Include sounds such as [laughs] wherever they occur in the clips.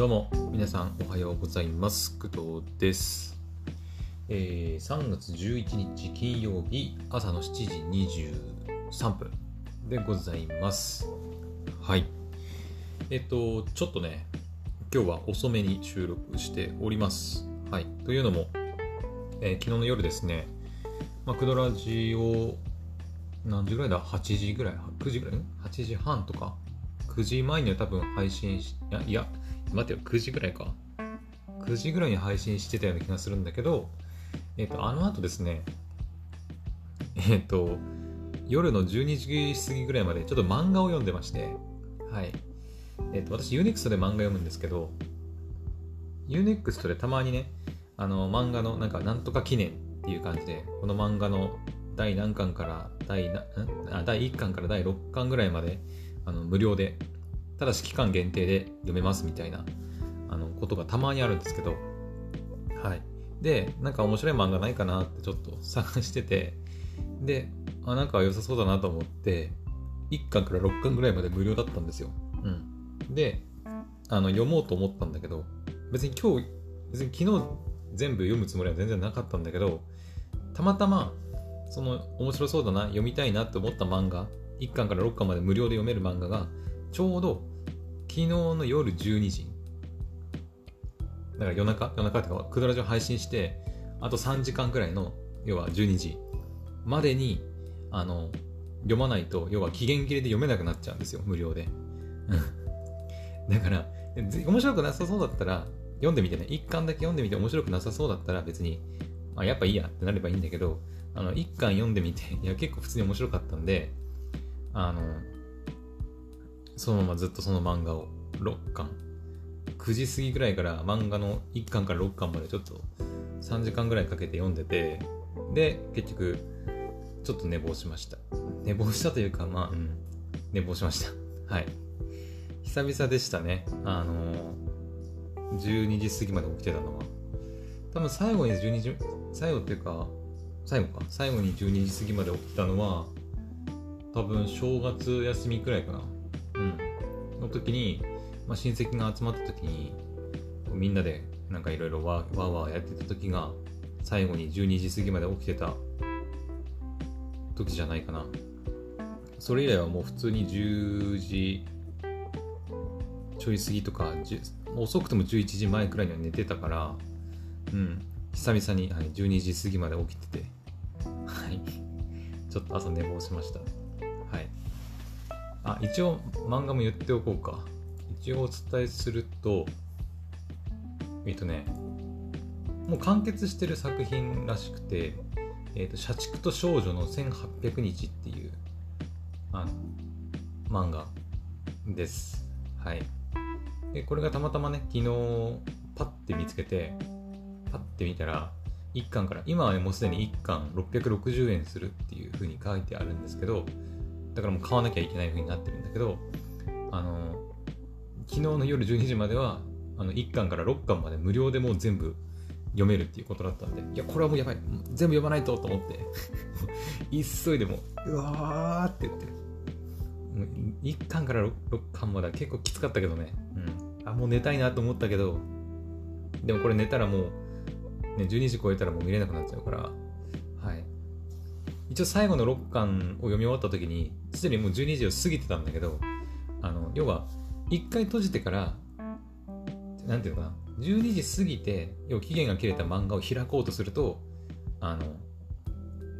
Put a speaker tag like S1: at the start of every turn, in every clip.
S1: どうも皆さんおはようございます。工藤です、えー3月11日金曜日朝の7時23分でございます。はい。えっとちょっとね今日は遅めに収録しております。はい。というのも、えー昨日の夜ですねまあ、クドラジを何時ぐらいだ ?8 時ぐらい ?9 時ぐらい ?8 時半とか？9時前には多分配信し、いや待ってよ、9時ぐらいか。9時ぐらいに配信してたような気がするんだけど、えっ、と、あの後ですね、えっ、と、夜の12時過ぎぐらいまでちょっと漫画を読んでまして、はい。えっ、と、私、UNEXT で漫画読むんですけど、UNEXT でたまにね、あの、漫画のなんか、なんとか記念っていう感じで、この漫画の第何巻から第な、ん？あ第1巻から第6巻ぐらいまであの無料で、ただし期間限定で読めますみたいなあのことがたまにあるんですけど、はい。で、なんか面白い漫画ないかなってちょっと探してて、で、あ、なんか良さそうだなと思って、1巻から6巻ぐらいまで無料だったんですよ。うん。で、あの読もうと思ったんだけど、別に今日、別に昨日全部読むつもりは全然なかったんだけど、たまたま、その面白そうだな、読みたいなって思った漫画、1巻から6巻まで無料で読める漫画が、ちょうど昨日の夜12時、だから夜中、夜中っていうか、クドラジオ配信して、あと3時間くらいの、要は12時。までに、あの、読まないと、要は期限切れで読めなくなっちゃうんですよ、無料で。だから、面白くなさそうだったら、読んでみてね、1巻だけ読んでみて面白くなさそうだったら別に、あ、やっぱいいやってなればいいんだけど、あの、1巻読んでみて、いや、結構普通に面白かったんで、あの、そのままずっとその漫画を6巻、9時過ぎぐらいから漫画の1巻から6巻までちょっと3時間ぐらいかけて読んでて、で、結局、ちょっと寝坊しました。寝坊したというか、まあ、うん、寝坊しました。[laughs] はい。久々でしたね。あの12時過ぎまで起きてたのは。多分最後に12時、最後っていうか、最後か。最後に12時過ぎまで起きたのは、多分正月休みくらいかな。時に、まあ、親戚が集まった時に、みんなでなんかいろいろわーわーやってた時が、最後に12時過ぎまで起きてた時じゃないかな。それ以来はもう普通に10時ちょい過ぎとか、遅くても11時前くらいには寝てたから、うん、久々に、はい、12時過ぎまで起きてて、はい、ちょっと朝寝坊しました。あ、一応漫画も言っておこうか。一応お伝えすると、えっとね、もう完結してる作品らしくて、えっと、社畜と少女の1800日っていう、あの、漫画です。はい。で、これがたまたまね、昨日、パッて見つけて、パッて見たら、1巻から、今は、もうすでに1巻660円するっていう風に書いてあるんですけど、だからもう買わなきゃいけない風になってるんだけど、あの、昨日の夜12時までは、あの、1巻から6巻まで無料でもう全部読めるっていうことだったんで、いや、これはもうやばい。全部読まないとと思って、[laughs] 急いでもう、うわーって言って。1巻から 6, 6巻までは結構きつかったけどね、うん、あもう寝たいなと思ったけどでもこれ寝たらもう、ね、12時超えたらもう見れなくなっちゃうから、一応最後の6巻を読み終わった時にすでにもう12時を過ぎてたんだけどあの要は1回閉じてからなんていうのかな12時過ぎて要は期限が切れた漫画を開こうとするとあの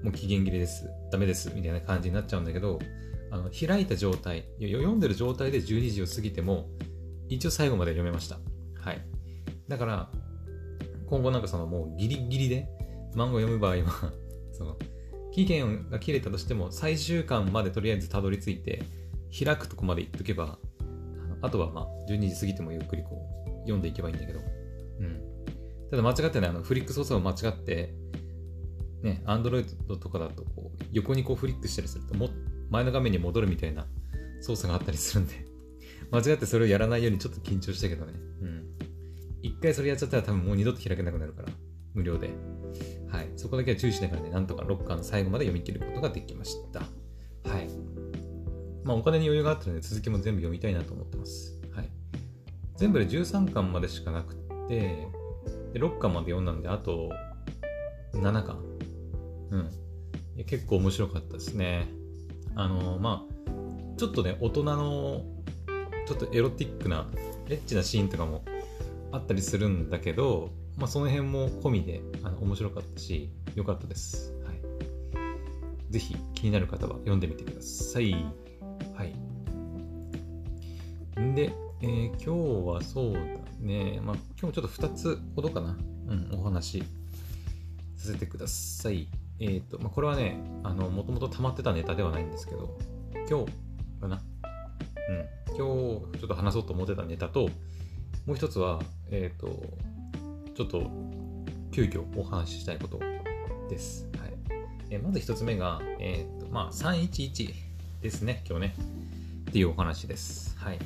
S1: もう期限切れですダメですみたいな感じになっちゃうんだけどあの開いた状態読んでる状態で12時を過ぎても一応最後まで読めました。はい。だから今後なんかそのもうギリギリで漫画を読む場合はその期限が切れたとしても最終巻までとりあえずたどり着いて開くとこまで行っとけばあとはまあ12時過ぎてもゆっくりこう読んでいけばいいんだけどうんただ間違ってねあのフリック操作を間違ってね、アンドロイドとかだとこう横にこうフリックしたりするとも前の画面に戻るみたいな操作があったりするんで [laughs] 間違ってそれをやらないようにちょっと緊張したけどね。うん。一回それやっちゃったら多分もう二度と開けなくなるから、無料で。はい。そこだけは注意しながらね、なんとか6巻の最後まで読み切ることができました。はい。まあお金に余裕があったので続きも全部読みたいなと思ってます。はい。全部で13巻までしかなくて、で6巻まで読んだんで、あと7巻。うん。結構面白かったですね。あのまあ、ちょっとね、大人の、ちょっとエロティックな、エッチなシーンとかもあったりするんだけど、まあ、その辺も込みであの面白かったし、良かったです。はい。ぜひ気になる方は読んでみてください。はい。で、えー、今日はそうだね、まあ、今日もちょっと2つほどかな、うん、お話させてください。えっ、ー、と、まあ、これはね、もともと溜まってたネタではないんですけど、今日かな。うん。今日、ちょっと話そうと思ってたネタと、もう一つは、えっ、ー、と、ちょっと、急遽お話ししたいことです。はい。え、まず一つ目が、え、ー、と、まあ、311ですね、今日ね。っていうお話です。はい。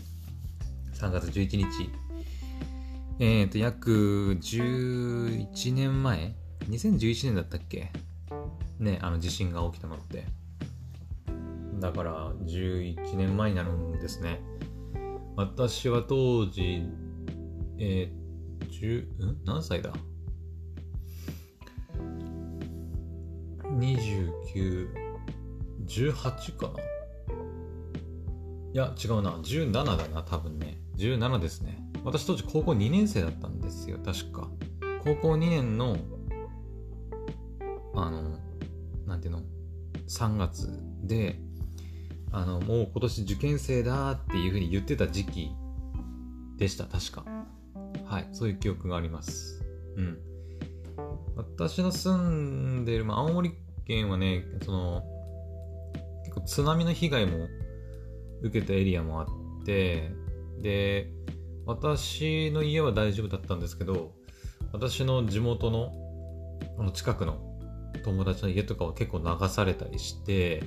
S1: 3月11日。えっ、ー、と、約11年前 ?2011 年だったっけ？ね、あの地震が起きたのって。だから11年前になるんですね。私は当時、えっー、10、ん？何歳だ ?29、18かな？いや、違うな。17だな、多分ね。17ですね。私当時高校2年生だったんですよ、確か。高校2年の、あの、なんていうの、3月で、あの、もう今年受験生だっていうふうに言ってた時期でした、確か。はい、そういう記憶があります。うん。私の住んでいる、ま、青森県はね、その、結構津波の被害も受けたエリアもあって、で、私の家は大丈夫だったんですけど、私の地元のあの近くの友達の家とかは結構流されたりして、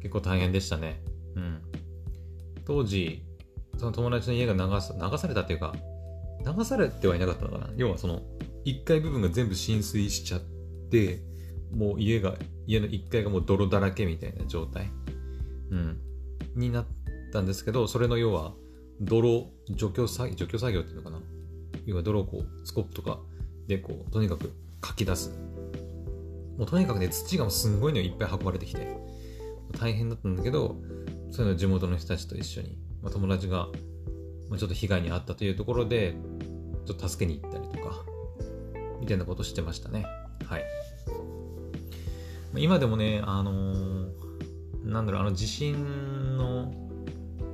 S1: 結構大変でしたね。うん。当時、その友達の家が流さ流されたっていうか、流されてはいなかったのかな？要はその、1階部分が全部浸水しちゃって、もう家が、家の1階がもう泥だらけみたいな状態、うん、になったんですけど、それの要は、泥除去作除去作業っていうのかな？要は泥をこう、スコップとかでこう、とにかくかき出す。もうとにかくね、土がすんごいのいっぱい運ばれてきて、大変だったんだけど、そういうの地元の人たちと一緒に、まあ、友達が、ま、ちょっと被害に遭ったというところで、ちょっと助けに行ったりとか、みたいなことしてましたね。はい。今でもね、あのー、なんだろう、あの地震の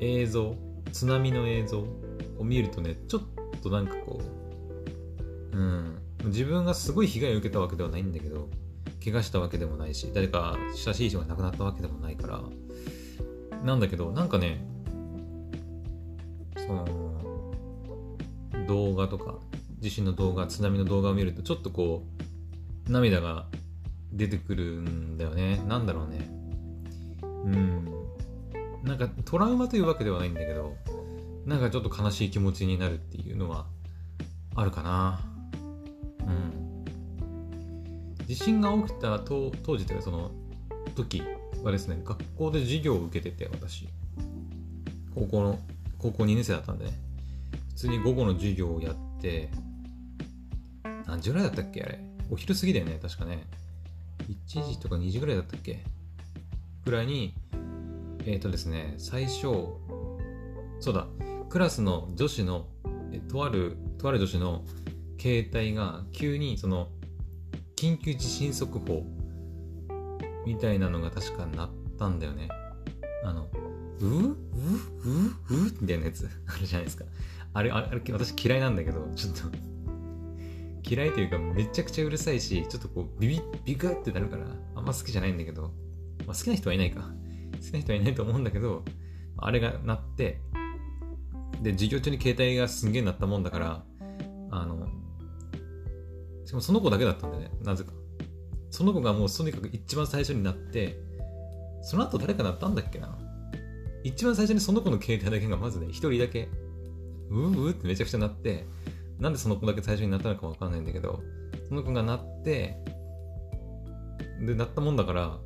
S1: 映像、津波の映像を見るとね、ちょっとなんかこう、うん、自分がすごい被害を受けたわけではないんだけど、怪我したわけでもないし、誰か親しい人が亡くなったわけでもないから、なんだけど、なんかね、その、動画とか、地震の動画、津波の動画を見ると、ちょっとこう、涙が出てくるんだよね。なんだろうね。うん。なんかトラウマというわけではないんだけど、なんかちょっと悲しい気持ちになるっていうのはあるかな。うん。地震が起きた当当時というかその時はですね、学校で授業を受けてて、私。高校の、高校2年生だったんでね。普通に午後の授業をやって、何時ぐらいだったっけあれ。お昼過ぎだよね、確かね。1時とか2時ぐらいだったっけぐらいに、えっ、ー、とですね、最初、そうだ、クラスの女子の、えとある、とある女子の携帯が急にその、緊急地震速報みたいなのが確かなったんだよね。あの、う？う？う？う？みたいなやつ。[laughs] あるじゃないですか。あれ、あれ、私嫌いなんだけど、ちょっと。嫌いというかめちゃくちゃうるさいし、ちょっとこうビビ、ビクってなるから、あんま好きじゃないんだけど、まあ、好きな人はいないか。好きな人はいないと思うんだけど、あれが鳴って、で、授業中に携帯がすんげえ鳴ったもんだから、あの、しかもその子だけだったんだよね、なぜか。その子がもうとにかく一番最初になって、その後誰か鳴ったんだっけな。一番最初にその子の携帯だけがまずね、一人だけ、うーうーってめちゃくちゃ鳴って、なんでその子だけ最初になったのかわかんないんだけど、その子が鳴って、で、鳴ったもんだから、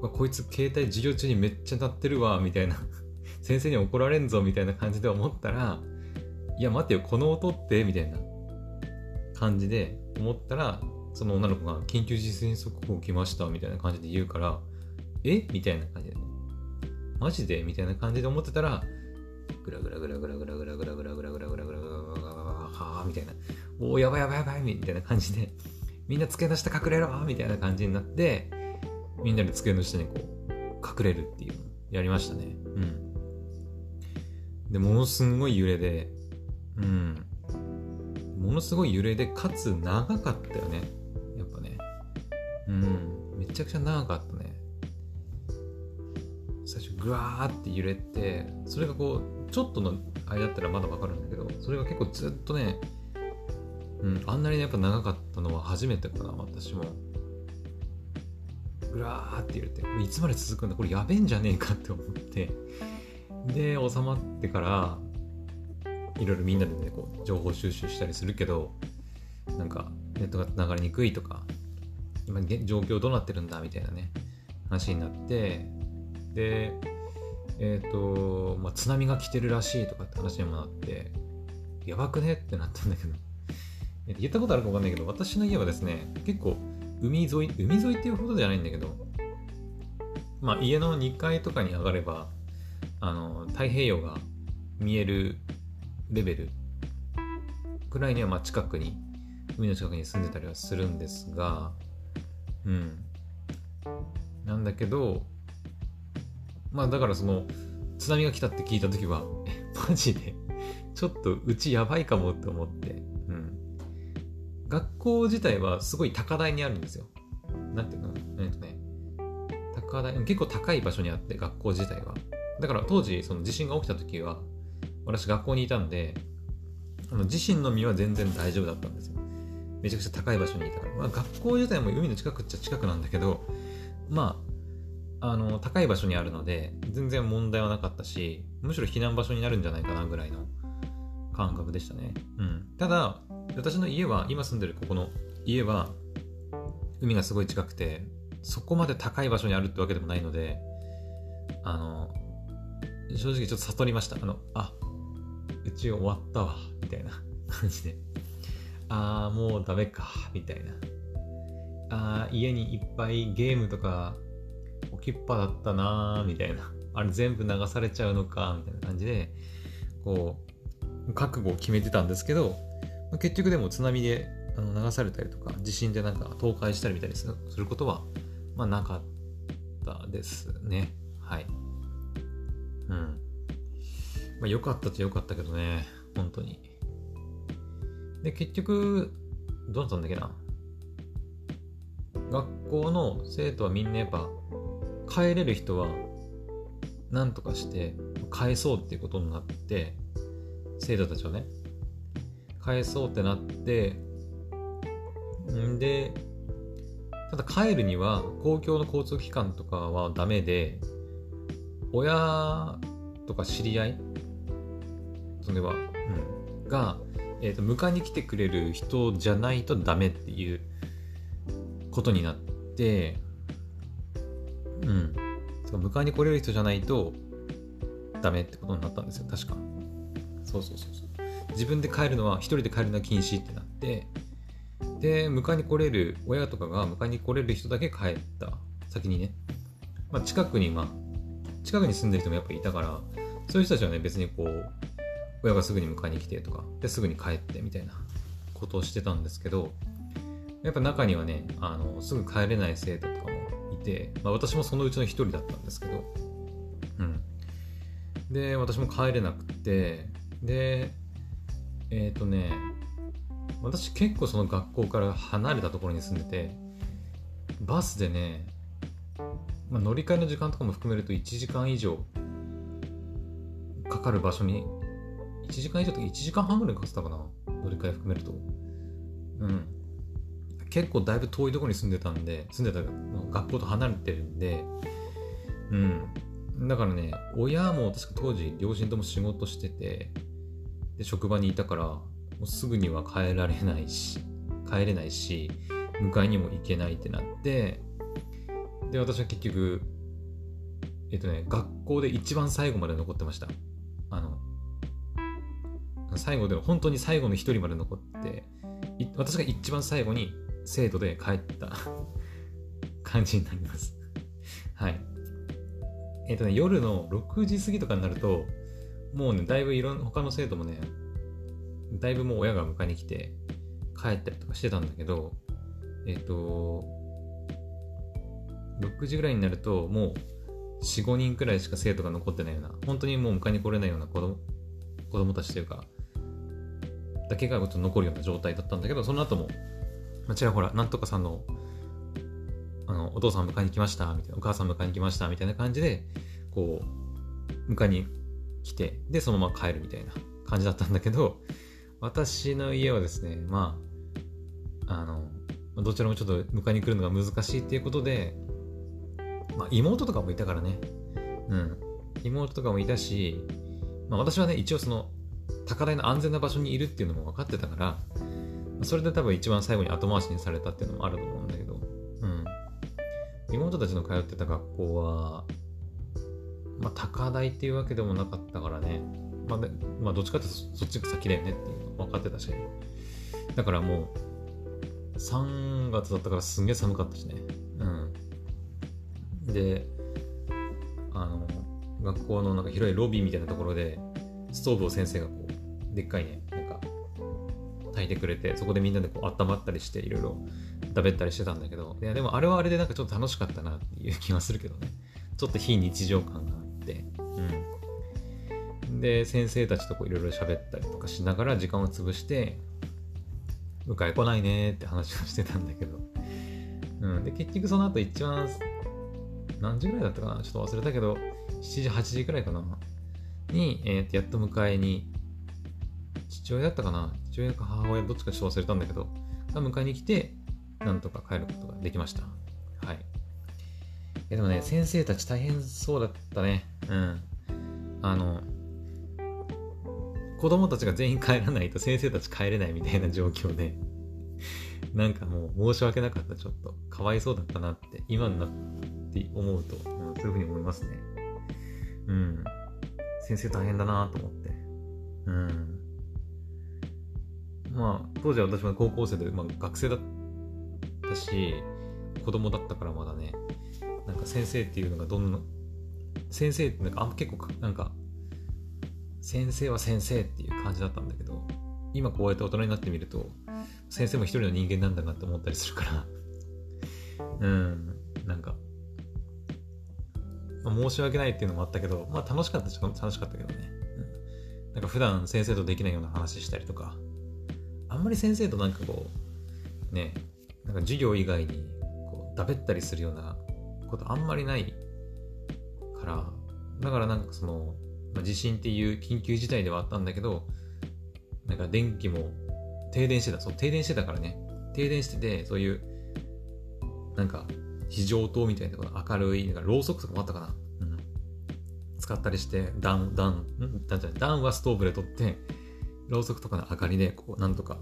S1: こいつ携帯授業中にめっちゃ鳴ってるわ、みたいな [laughs] 先生に怒られんぞ、みたいな感じで思ったら、いや待てよこの音ってみたいな感じで思ったらその女の子が緊急地震速報来ましたみたいな感じで言うからえ？みたいな感じで、マジで？みたいな感じで思ってたらグラグラグラグラグラグラグラグラグラグラグラグラグラグラはみたいなおおやばいやばいやばいみたいな感じでみんな机の下隠れろみたいな感じになってみんなで机の下にこう隠れるっていうのやりましたねうんでものすごい揺れでうんものすごい揺れでかつ長かったよねやっぱねうんめちゃくちゃ長かったね最初グワーって揺れてそれがこうちょっとの間だったらまだわかるんだけどそれが結構ずっとねうんあんなにやっぱ長かったのは初めてかな私も。ぐらーって揺れていつまで続くんだこれやべえんじゃねえかって思って。で収まってからいろいろみんなでねこう情報収集したりするけどなんかネットが流れにくいとか今状況どうなってるんだみたいなね話になってでえっ、ー、と、まあ、津波が来てるらしいとかって話にもなってやばくね？ってなったんだけど。言ったことあるか分かんないけど私の家はですね結構海沿い海沿いっていうほどじゃないんだけどまあ家の2階とかに上がればあの太平洋が見えるレベルくらいにはまあ近くに海の近くに住んでたりはするんですがうん。なんだけどまあだからその津波が来たって聞いた時はマジで？[laughs] ちょっとうちやばいかもって思って。うん。学校自体はすごい高台にあるんですよ。なんていうの？えっとね。高台結構高い場所にあって学校自体は。だから当時その地震が起きた時は私学校にいたんであの地震の身は全然大丈夫だったんですよ。めちゃくちゃ高い場所にいたから、まあ、学校自体も海の近くっちゃ近くなんだけどまああの高い場所にあるので全然問題はなかったしむしろ避難場所になるんじゃないかなぐらいの感覚でしたね、うん、ただ私の家は今住んでるここの家は海がすごい近くてそこまで高い場所にあるってわけでもないのであの正直ちょっと悟りました。あのあうち終わったわみたいな [laughs] 感じで。ああもうダメかみたいな。あ家にいっぱいゲームとか置きっぱだったなーみたいな。[laughs] あれ全部流されちゃうのかみたいな感じでこう覚悟を決めてたんですけど結局でも津波であの流されたりとか地震でなんか倒壊したりみたいにすることは、まあ、なかったですね。はい。うん。まあ良かったっちゃ良かったけどね。本当に。で結局どうなったんだっけな。学校の生徒はみんなやっぱ帰れる人は何とかして返そうっていうことになって生徒たちをね。返そうってなってんでただ帰るには公共の交通機関とかはダメで親とか知り合いそれは、うん、が、えーと、迎えに来てくれる人じゃないとダメっていうことになってうん。そう迎えに来れる人じゃないとダメってことになったんですよ。確か。そうそうそうそう。自分で帰るのは一人で帰るのは禁止ってなって。で迎えに来れる親とかが迎えに来れる人だけ帰った。先にね、まあ、近くにまあ近くに住んでる人もやっぱいたからそういう人たちはね別にこう親がすぐに迎えに来てとかですぐに帰ってみたいなことをしてたんですけどやっぱ中にはねあのすぐ帰れない生徒とかて、まあ、私もそのうちの一人だったんですけど。うん。で私も帰れなくて。でえっ、ー、とね私結構その学校から離れたところに住んでてバスでね、まあ、乗り換えの時間とかも含めると1時間以上かかる場所に1時間以上とか1時間半ぐらいかかってたかな乗り換え含めると。うん。結構だいぶ遠いところに住んでたんで住んでた学校と離れてるんでうん。だからね親も確か当時両親とも仕事しててで職場にいたからもうすぐには帰られないし帰れないし迎えにも行けないってなってで私は結局えっとね学校で一番最後まで残ってました。あの最後でも本当に最後の一人まで残って私が一番最後に生徒で帰った [laughs] 感じになります。はい。えっ、ー、とね夜の6時過ぎとかになるともうねだいぶいろん他の生徒もねだいぶもう親が迎えに来て帰ったりとかしてたんだけどえっ、ー、と6時ぐらいになるともう45人くらいしか生徒が残ってないような本当にもう迎えに来れないような子供子供たちというかだけがちょっと残るような状態だったんだけどその後もまあ、ちらほらなんとかさんのあのお父さん迎えに来ましたみたいなお母さん迎えに来ましたみたいな感じでこう迎えに来てでそのまま帰るみたいな感じだったんだけど私の家はですねまああのどちらもちょっと迎えに来るのが難しいっていうことで、まあ、妹とかもいたからね。うん。妹とかもいたし、まあ、私はね一応その高台の安全な場所にいるっていうのも分かってたからそれで多分一番最後に後回しにされたっていうのもあると思うんだけど、うん。妹たちの通ってた学校は、まあ、高台っていうわけでもなかったからね。まあ、まあ、どっちかってそっちが先だよねっていうの分かってたし。だからもう、3月だったからすんげえ寒かったしね。うん。で、あの、学校のなんか広いロビーみたいなところで、ストーブを先生がこう、でっかいね、炊いてくれてそこでみんなでこう温まったりしていろいろ食べたりしてたんだけどいやでもあれはあれでなんかちょっと楽しかったなっていう気はするけどね。ちょっと非日常感があって。うん。で先生たちとこういろいろ喋ったりとかしながら時間を潰して迎え来ないねって話をしてたんだけど。うん。で結局その後一番何時ぐらいだったかな？ちょっと忘れたけど7時8時ぐらいかな？に、えー、やっと迎えに父親だったかな？父親か母親どっちかちょっと忘れたんだけど、が迎えに来て、なんとか帰ることができました。はい。でもね、先生たち大変そうだったね。うん。あの、子供たちが全員帰らないと先生たち帰れないみたいな状況で、なんかもう申し訳なかった、ちょっと。かわいそうだったなって、今になって思うと、うん、そういうふうに思いますね。うん。先生大変だなと思って。うん。まあ、当時は私も高校生で、まあ、学生だったし、子供だったからまだね、なんか先生っていうのがどんな、先生ってなんかあ結構なんか、先生は先生っていう感じだったんだけど、今こうやって大人になってみると、先生も一人の人間なんだなって思ったりするから。[laughs] うん、なんか、まあ、申し訳ないっていうのもあったけど、まあ楽しかったっちゃ楽しかったけどね。うん、なんか普段先生とできないような話したりとか、んまり先生となんかこうねなんか授業以外にこうだべったりするようなことあんまりないからだからなんかその、まあ、地震っていう緊急事態ではあったんだけどなんか電気も停電してた。そう停電してたからね。停電しててそういうなんか非常灯みたいなこ明るいなんかろうそくとかもあったかな、うん、使ったりして暖暖暖はストーブで取ってろうそくとかの明かりでこうなんとか、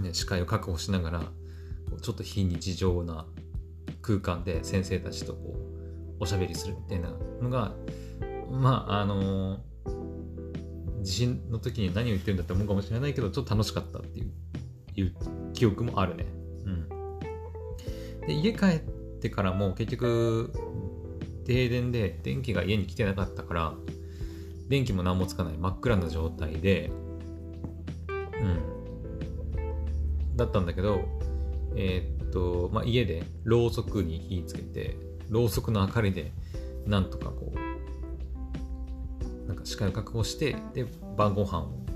S1: ね、視界を確保しながらちょっと非日常な空間で先生たちとこうおしゃべりするみたいなのがまああのー、地震の時に何を言ってるんだって思うかもしれないけどちょっと楽しかったっていういう記憶もあるね。うん、で家帰ってからも結局停電で電気が家に来てなかったから電気も何もつかない真っ暗な状態でうん、だったんだけど、えー、っと、まあ、家でろうそくに火つけて、ろうそくの明かりで、なんとかこう、なんか視界を確保して、で、晩ご飯を、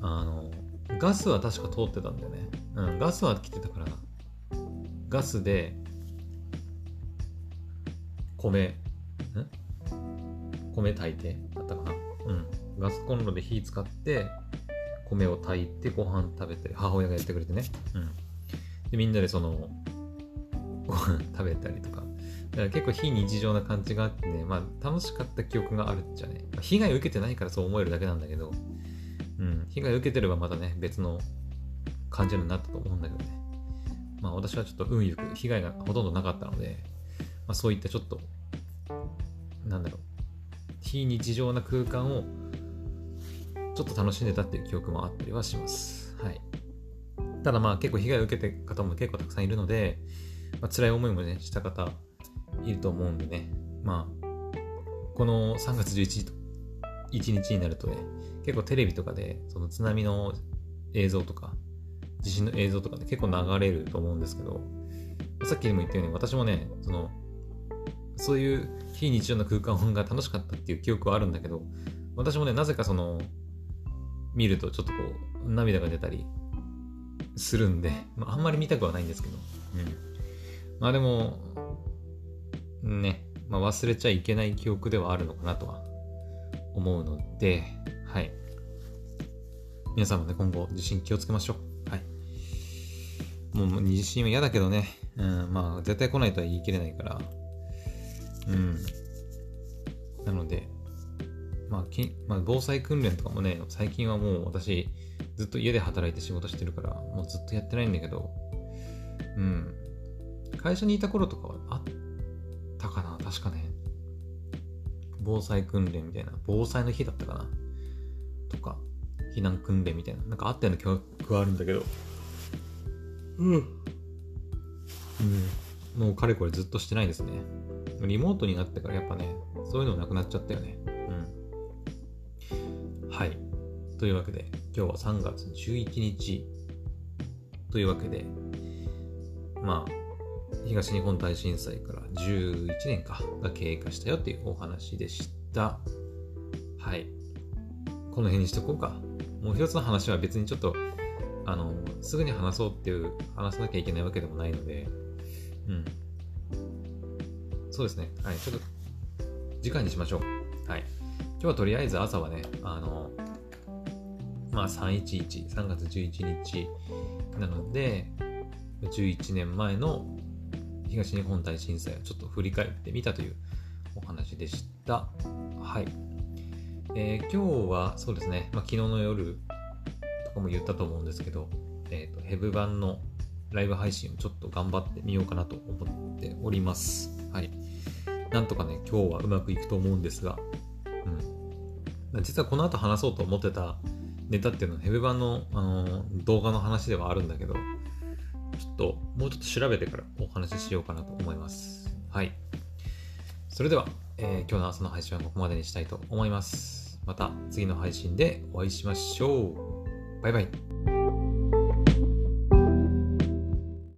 S1: あの、ガスは確か通ってたんだよね。うん、ガスは来てたから、ガスで、米、ん？米炊いてだったかな。うん。ガスコンロで火使って、米を炊いてご飯食べたり母親がやってくれてね、うん、でみんなでそのご飯食べたりとか。だから結構非日常な感じがあってね、まあ楽しかった記憶があるっちゃね、まあ、被害を受けてないからそう思えるだけなんだけど、うん、被害を受けてればまたね、別の感じになったと思うんだけどね。まあ私はちょっと運よく被害がほとんどなかったので、まあそういったちょっと、なんだろう、非日常な空間をちょっと楽しんでたっていう記憶もあったりはします。はい。ただまあ結構被害を受けてる方も結構たくさんいるので、まあ、辛い思いもね、した方いると思うんでね、まあ、この3月11日日になるとね、結構テレビとかでその津波の映像とか、地震の映像とかで結構流れると思うんですけど、さっきも言ったように私もね、その、そういう非日常な空間が楽しかったっていう記憶はあるんだけど、私もね、なぜかその、見るとちょっとこう、涙が出たりするんで、まあ、あんまり見たくはないんですけど、うん。まあでも、ね、まあ、忘れちゃいけない記憶ではあるのかなとは思うので、はい。皆さんもね、今後地震気をつけましょう。はい。もう地震は嫌だけどね、うん、まあ絶対来ないとは言い切れないから、うん。なので、まあ、きまあ、防災訓練とかもね、最近はもう私、ずっと家で働いて仕事してるから、もうずっとやってないんだけど、うん。会社にいた頃とかはあったかな確かね。防災訓練みたいな。防災の日だったかなとか、避難訓練みたいな。なんかあったような記憶があるんだけど。うん。うん。もうかれこれずっとしてないですね。リモートになってからやっぱね、そういうのなくなっちゃったよね。はい。というわけで、今日は3月11日というわけで、まあ、東日本大震災から11年かが経過したよっていうお話でした。はい。この辺にしとこうか。もう一つの話は別にちょっと、あの、すぐに話そうっていう、話さなきゃいけないわけでもないので、うん。そうですね。はい。ちょっと、次回にしましょう。今日はとりあえず朝はね、あの、まあ311、3月11日なので、11年前の東日本大震災をちょっと振り返ってみたというお話でした。はい。えー、今日はそうですね、まあ、昨日の夜とかも言ったと思うんですけど、えっ、ー、と、ヘブ版のライブ配信をちょっと頑張ってみようかなと思っております。はい。なんとかね、今日はうまくいくと思うんですが、うん。実はこの後話そうと思ってたネタっていうのはヘブ版の、あの、動画の話ではあるんだけど、ちょっともうちょっと調べてからお話ししようかなと思います。はい。それでは、えー、今日の朝の配信はここまでにしたいと思います。また次の配信でお会いしましょう。バイバイ。